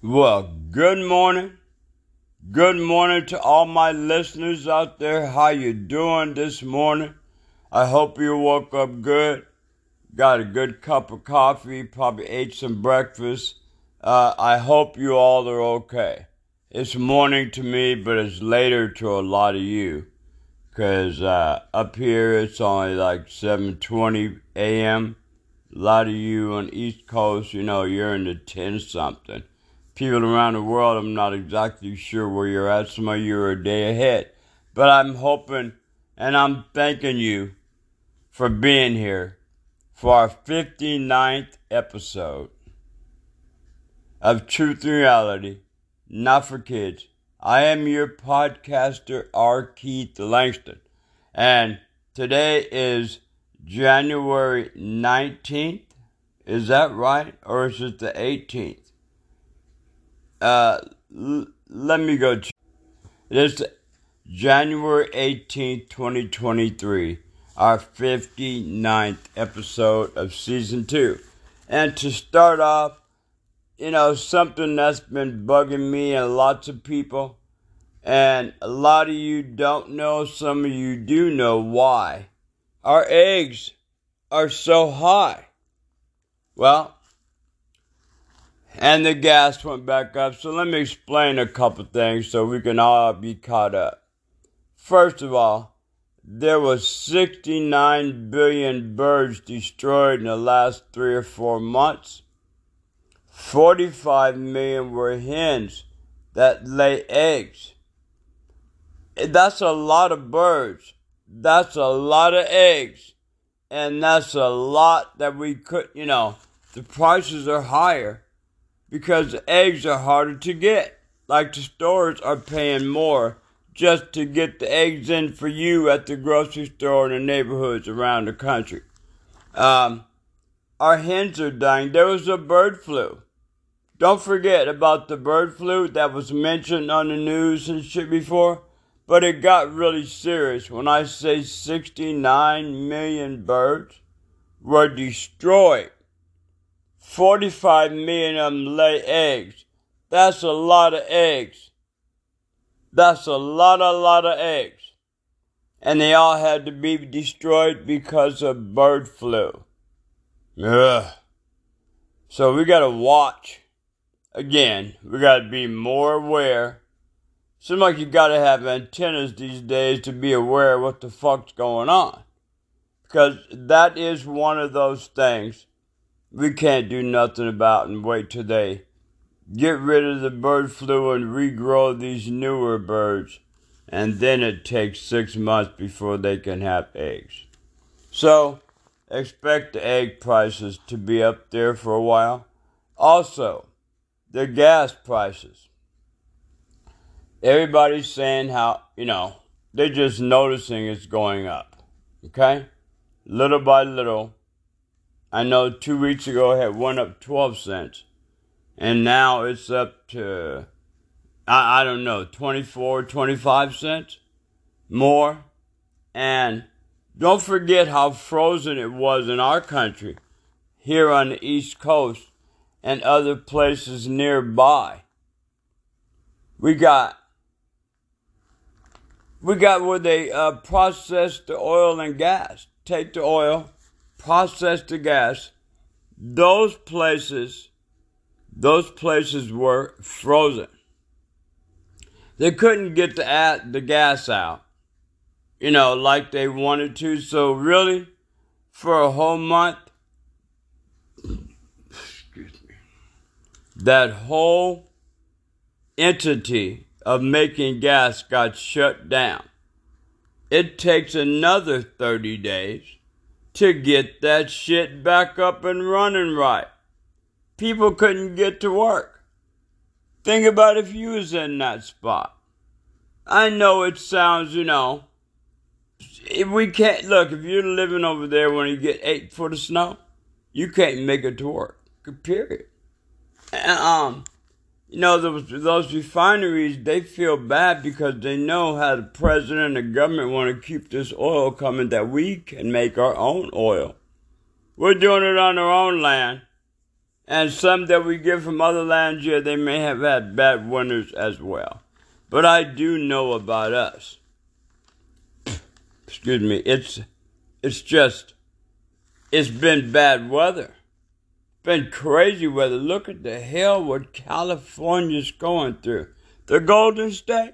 Well, good morning. Good morning to all my listeners out there. How you doing this morning? I hope you woke up good. Got a good cup of coffee, probably ate some breakfast. Uh, I hope you all are okay. It's morning to me, but it's later to a lot of you. Cause uh, up here it's only like 7:20 a.m. A lot of you on East Coast, you know, you're in the 10 something people around the world, I'm not exactly sure where you're at. Some of you are a day ahead. But I'm hoping and I'm thanking you for being here for our 59th episode of Truth and Reality, Not for Kids. I am your podcaster, R. Keith Langston. And today is January 19th. Is that right? Or is it the 18th? Uh, l- let me go. Ch- it is January 18th, 2023, our 59th episode of season two. And to start off, you know, something that's been bugging me and lots of people, and a lot of you don't know, some of you do know why. Our eggs are so high. Well, and the gas went back up. So let me explain a couple things so we can all be caught up. First of all, there was 69 billion birds destroyed in the last three or four months. 45 million were hens that lay eggs. That's a lot of birds. That's a lot of eggs. And that's a lot that we could, you know, the prices are higher because the eggs are harder to get. Like the stores are paying more just to get the eggs in for you at the grocery store in the neighborhoods around the country. Um, our hens are dying. There was a bird flu. Don't forget about the bird flu that was mentioned on the news and shit before, but it got really serious when I say 69 million birds were destroyed 45 million of them lay eggs. That's a lot of eggs. That's a lot, a lot of eggs. And they all had to be destroyed because of bird flu. Ugh. So we gotta watch. Again, we gotta be more aware. Seems like you gotta have antennas these days to be aware of what the fuck's going on. Because that is one of those things we can't do nothing about and wait till they get rid of the bird flu and regrow these newer birds. And then it takes six months before they can have eggs. So, expect the egg prices to be up there for a while. Also, the gas prices. Everybody's saying how, you know, they're just noticing it's going up. Okay? Little by little, I know two weeks ago it had went up 12 cents. And now it's up to, I, I don't know, 24, 25 cents more. And don't forget how frozen it was in our country, here on the East Coast and other places nearby. We got, we got where they uh, process the oil and gas. Take the oil, process the gas, those places, those places were frozen. They couldn't get the the gas out, you know, like they wanted to. So really, for a whole month, excuse me, that whole entity of making gas got shut down. It takes another 30 days to get that shit back up and running right. People couldn't get to work. Think about if you was in that spot. I know it sounds, you know, if we can't look, if you're living over there when you get eight foot of snow, you can't make it to work. Period. And, um, you know, those, those refineries, they feel bad because they know how the president and the government want to keep this oil coming that we can make our own oil. We're doing it on our own land. And some that we get from other lands, yeah, they may have had bad winters as well. But I do know about us. Excuse me. It's it's just it's been bad weather. Been crazy weather. Look at the hell what California's going through. The Golden State.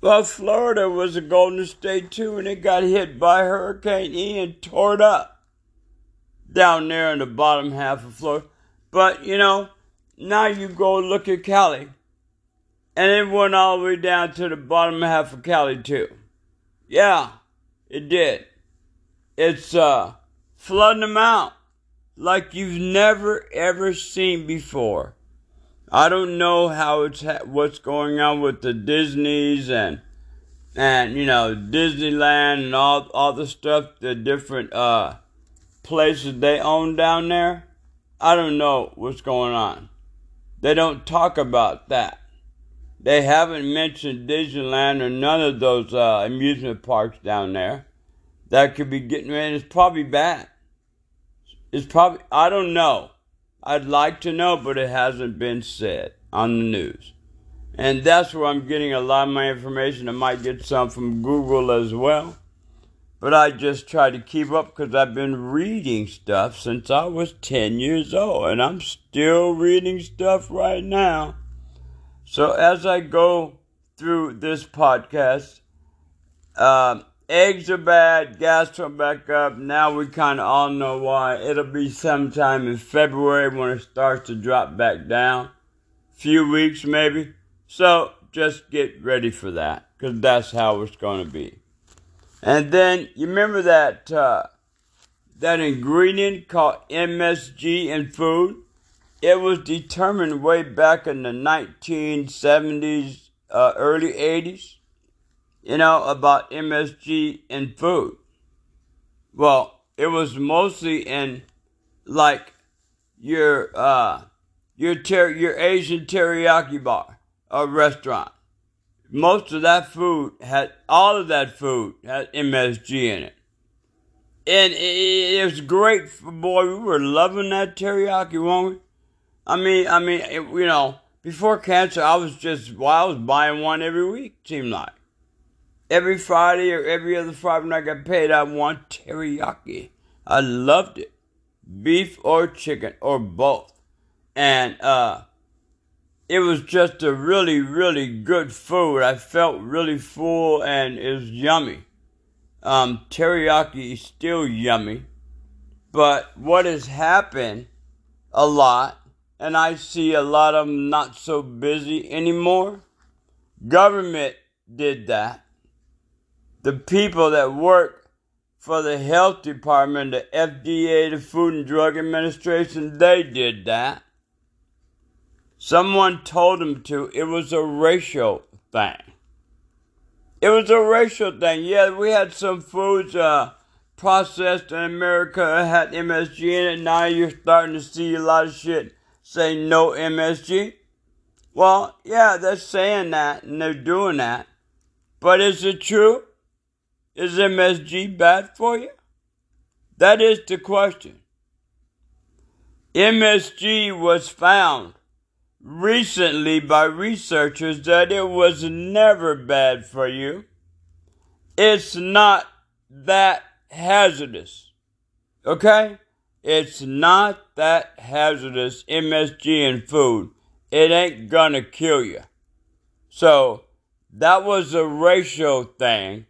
Well, Florida was a Golden State too, and it got hit by Hurricane Ian, tore it up down there in the bottom half of Florida. But you know, now you go look at Cali, and it went all the way down to the bottom half of Cali too. Yeah, it did. It's uh flooding them out like you've never ever seen before. I don't know how it's ha- what's going on with the Disney's and and you know Disneyland and all all the stuff the different uh places they own down there. I don't know what's going on. They don't talk about that. They haven't mentioned Disneyland or none of those uh, amusement parks down there that could be getting in. It's probably bad. It's probably, I don't know. I'd like to know, but it hasn't been said on the news. And that's where I'm getting a lot of my information. I might get some from Google as well. But I just try to keep up because I've been reading stuff since I was 10 years old. And I'm still reading stuff right now. So as I go through this podcast, uh, eggs are bad, gas went back up. Now we kind of all know why. It'll be sometime in February when it starts to drop back down. Few weeks maybe. So just get ready for that because that's how it's going to be. And then you remember that uh, that ingredient called MSG in food? It was determined way back in the 1970s, uh, early 80s you know, about MSG in food. Well, it was mostly in like your uh your ter- your Asian teriyaki bar or restaurant. Most of that food had all of that food had MSG in it. And it, it was great for boy, we were loving that teriyaki, weren't we? I mean, I mean, it, you know, before cancer, I was just, well, I was buying one every week, seemed like every Friday or every other Friday when I got paid, I want teriyaki. I loved it. Beef or chicken or both. And uh, it was just a really, really good food. I felt really full and it was yummy. Um, teriyaki is still yummy. But what has happened a lot, and I see a lot of them not so busy anymore, government did that the people that work for the health department, the FDA, the Food and Drug Administration, they did that. Someone told them to. It was a racial thing. It was a racial thing. Yeah, we had some foods uh, processed in America had MSG in it. Now you're starting to see a lot of shit say no MSG. Well, yeah, they're saying that and they're doing that. But is it true? Is MSG bad for you? That is the question. MSG was found recently by researchers that it was never bad for you. It's not that hazardous. Okay? It's not that hazardous MSG in food. It ain't gonna kill you. So, that was a racial thing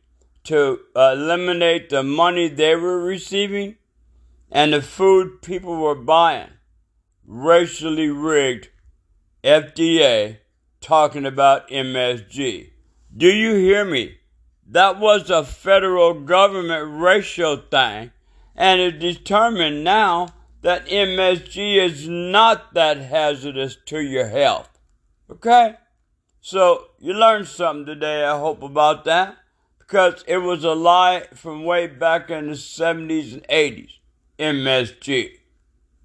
to eliminate the money they were receiving and the food people were buying. Racially rigged FDA talking about MSG. Do you hear me? That was a federal government racial thing, and it determined now that MSG is not that hazardous to your health. Okay? So you learned something today, I hope, about that because it was a lie from way back in the 70s and 80s. MSG.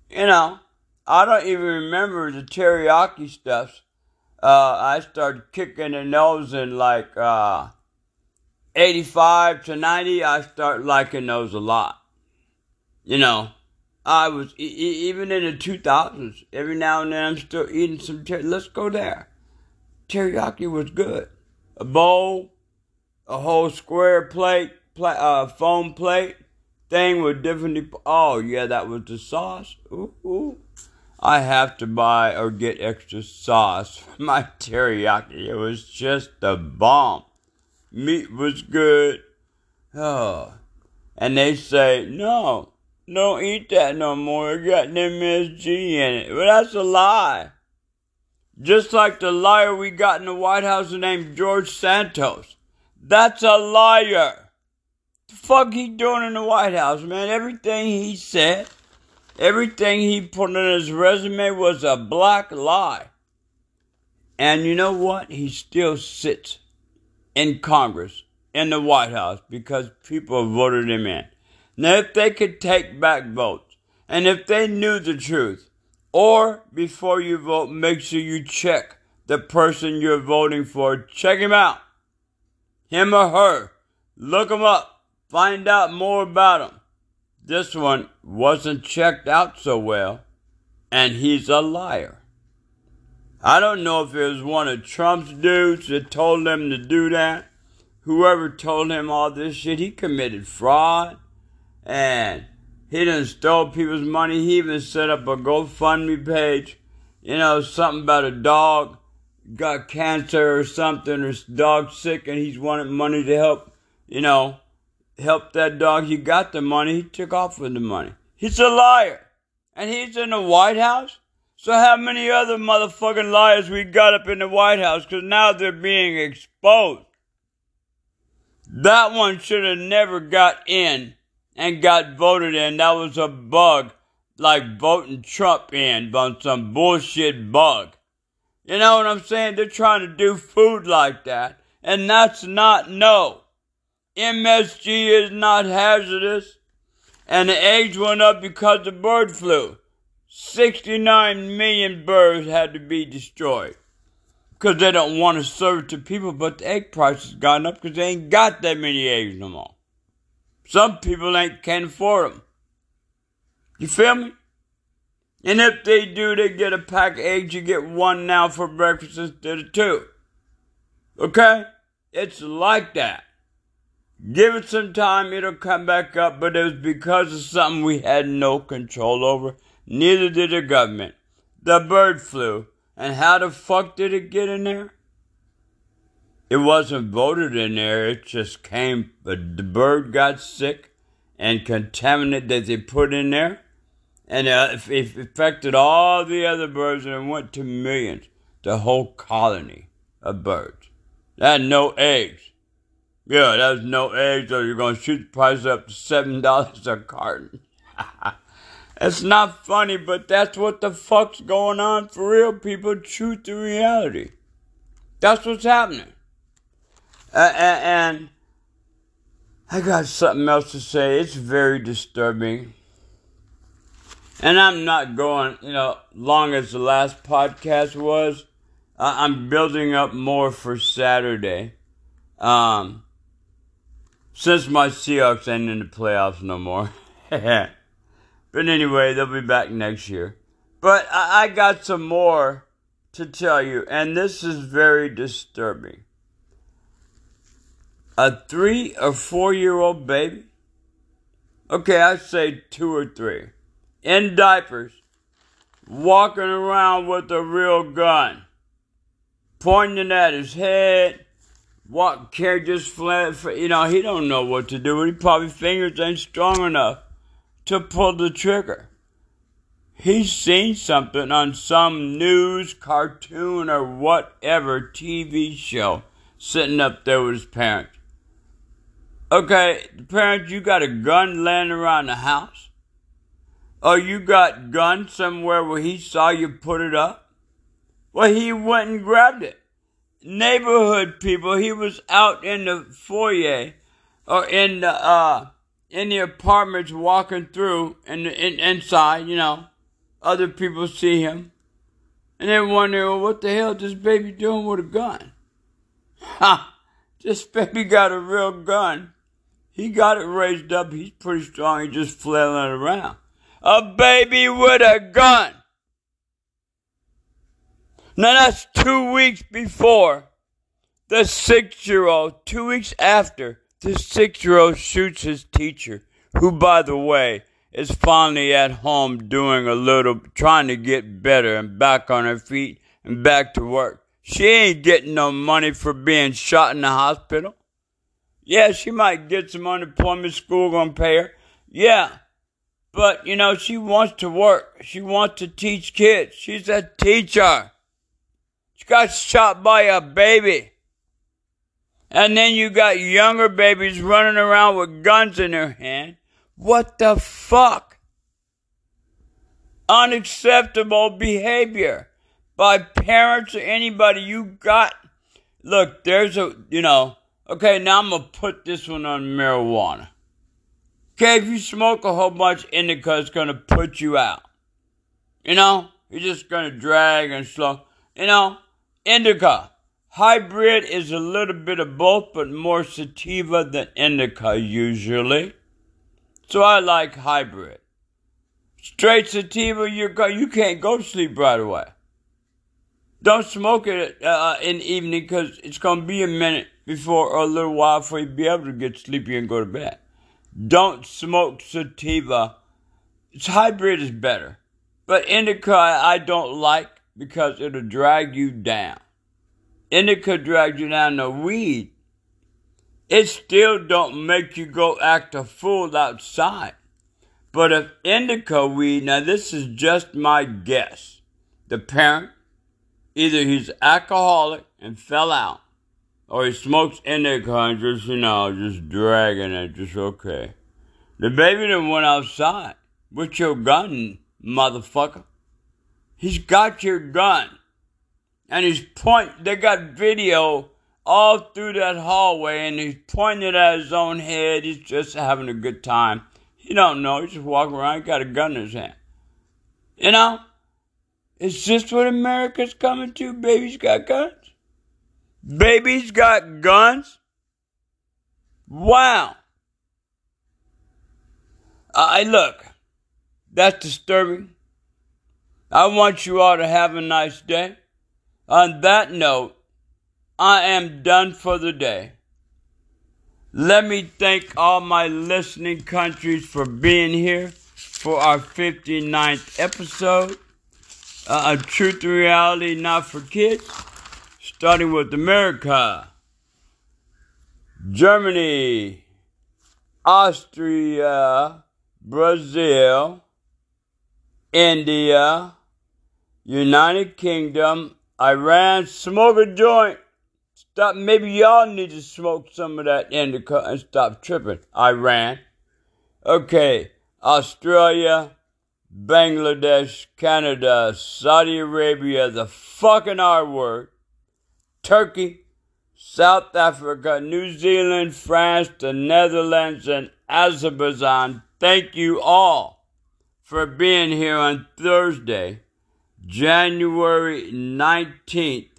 You know, I don't even remember the teriyaki stuff. Uh, I started kicking the nose in like uh, 85 to 90. I start liking those a lot. You know, I was e- even in the 2000s. Every now and then, I'm still eating some. Ter- Let's go there. Teriyaki was good. A bowl, a whole square plate, pla- uh, foam plate thing with different. Oh yeah, that was the sauce. Ooh, ooh. I have to buy or get extra sauce for my teriyaki. It was just the bomb. Meat was good. Oh. And they say, no, don't eat that no more. It got MSG in it. Well, that's a lie. Just like the liar we got in the White House named George Santos. That's a liar. The fuck he doing in the White House, man? Everything he said, everything he put in his resume was a black lie. And you know what? He still sits in Congress, in the White House, because people voted him in. Now, if they could take back votes, and if they knew the truth, or before you vote, make sure you check the person you're voting for. Check him out. Him or her. Look him up. Find out more about him. This one wasn't checked out so well, and he's a liar. I don't know if it was one of Trump's dudes that told him to do that. Whoever told him all this shit, he committed fraud and he done stole people's money. He even set up a GoFundMe page. You know, something about a dog got cancer or something, or his dog sick, and he's wanted money to help, you know, help that dog. He got the money. He took off with the money. He's a liar. And he's in the White House? So how many other motherfucking liars we got up in the White House? Because now they're being exposed. That one should have never got in and got voted in. That was a bug, like voting Trump in on some bullshit bug. You know what I'm saying? They're trying to do food like that, and that's not no. MSG is not hazardous, and the eggs went up because of bird flu. 69 million birds had to be destroyed because they don't want to serve it to people, but the egg price has gone up because they ain't got that many eggs no more. Some people ain't can't afford them. You feel me? And if they do, they get a pack of eggs. You get one now for breakfast instead of two. Okay? It's like that. Give it some time, it'll come back up, but it was because of something we had no control over. Neither did the government. The bird flu. And how the fuck did it get in there? It wasn't voted in there, it just came, but the bird got sick and contaminated that they put in there. And uh, it affected all the other birds and it went to millions. The whole colony of birds. That had no eggs. Yeah, there's no eggs, so you're going to shoot the price up to $7 a carton. it's not funny, but that's what the fuck's going on for real, people. Truth the reality. That's what's happening. Uh, and I got something else to say. It's very disturbing. And I'm not going, you know, long as the last podcast was. I'm building up more for Saturday. Um, since my Seahawks ain't in the playoffs no more. but anyway, they'll be back next year. But I, I got some more to tell you, and this is very disturbing. A three or four year old baby, okay, I say two or three, in diapers, walking around with a real gun, pointing at his head, what care just fled for, you know, he don't know what to do. He probably fingers ain't strong enough to pull the trigger. He's seen something on some news, cartoon, or whatever TV show sitting up there with his parents. Okay, parents, you got a gun laying around the house? Or you got gun somewhere where he saw you put it up? Well, he went and grabbed it neighborhood people. He was out in the foyer or in the uh, in the apartments walking through and in, inside. You know, other people see him, and they wonder, well, what the hell is this baby doing with a gun? Ha! This baby got a real gun. He got it raised up. He's pretty strong. He's just flailing around. A baby with a gun. Now that's two weeks before the six year old, two weeks after the six year old shoots his teacher, who, by the way, is finally at home doing a little, trying to get better and back on her feet and back to work. She ain't getting no money for being shot in the hospital. Yeah, she might get some unemployment, school gonna pay her. Yeah, but you know, she wants to work. She wants to teach kids. She's a teacher. She got shot by a baby. And then you got younger babies running around with guns in their hand. What the fuck? Unacceptable behavior by parents or anybody. You got, look, there's a, you know, okay, now I'm going to put this one on marijuana. Okay, if you smoke a whole bunch, indica it's to put you out. You know, you're just to drag and slow. You know, indica. Hybrid is a little bit of both, but more sativa than indica usually. So I like hybrid. Straight sativa, you're you can't go sleep right away. Don't smoke it uh, in the evening because it's to be a minute before or a little while before you be able to get sleepy and go to bed. Don't smoke sativa. It's hybrid is better. But indica I don't like because it'll drag you down. Indica drags you down the weed it still don't make you go act a fool outside. But if indica weed, now this is just my guess, the parent, either he's alcoholic and fell out, or he smokes indica and just, you know, just dragging it, just okay. The baby then went outside with your gun, motherfucker. He's got your gun. And he's point, they got video all through that hallway and he's pointing at his own head. He's just having a good time. He don't know. He's just walking around. He got a gun in his hand. You know? Is this what America's coming to? Baby's got guns? Babies got guns? Wow. I look. That's disturbing. I want you all to have a nice day. On that note, I am done for the day. Let me thank all my listening countries for being here for our 59th episode uh, of Truth Reality Not for Kids, starting with America, Germany, Austria, Brazil, India, United Kingdom, Iran, smoke a joint. Stop. Maybe y'all need to smoke some of that indica and stop tripping. Iran. Okay. Australia, Bangladesh, Canada, Saudi Arabia, the fucking R word, Turkey, South Africa, New Zealand, France, the Netherlands, and Azerbaijan. Thank you all for being here on Thursday, January 19th.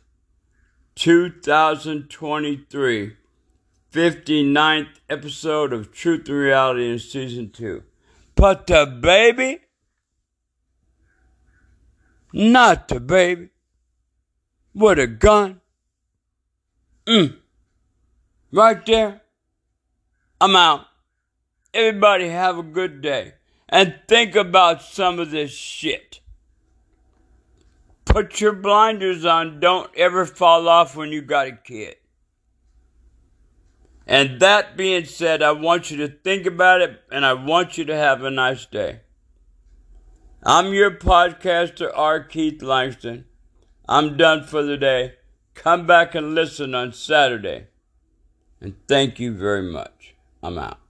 2023, 59th episode of Truth and Reality in Season 2. But the baby, not the baby, with a gun. Mm. Right there. I'm out. Everybody have a good day. And think about some of this shit. Put your blinders on. Don't ever fall off when you got a kid. And that being said, I want you to think about it and I want you to have a nice day. I'm your podcaster, R. Keith Langston. I'm done for the day. Come back and listen on Saturday. And thank you very much. I'm out.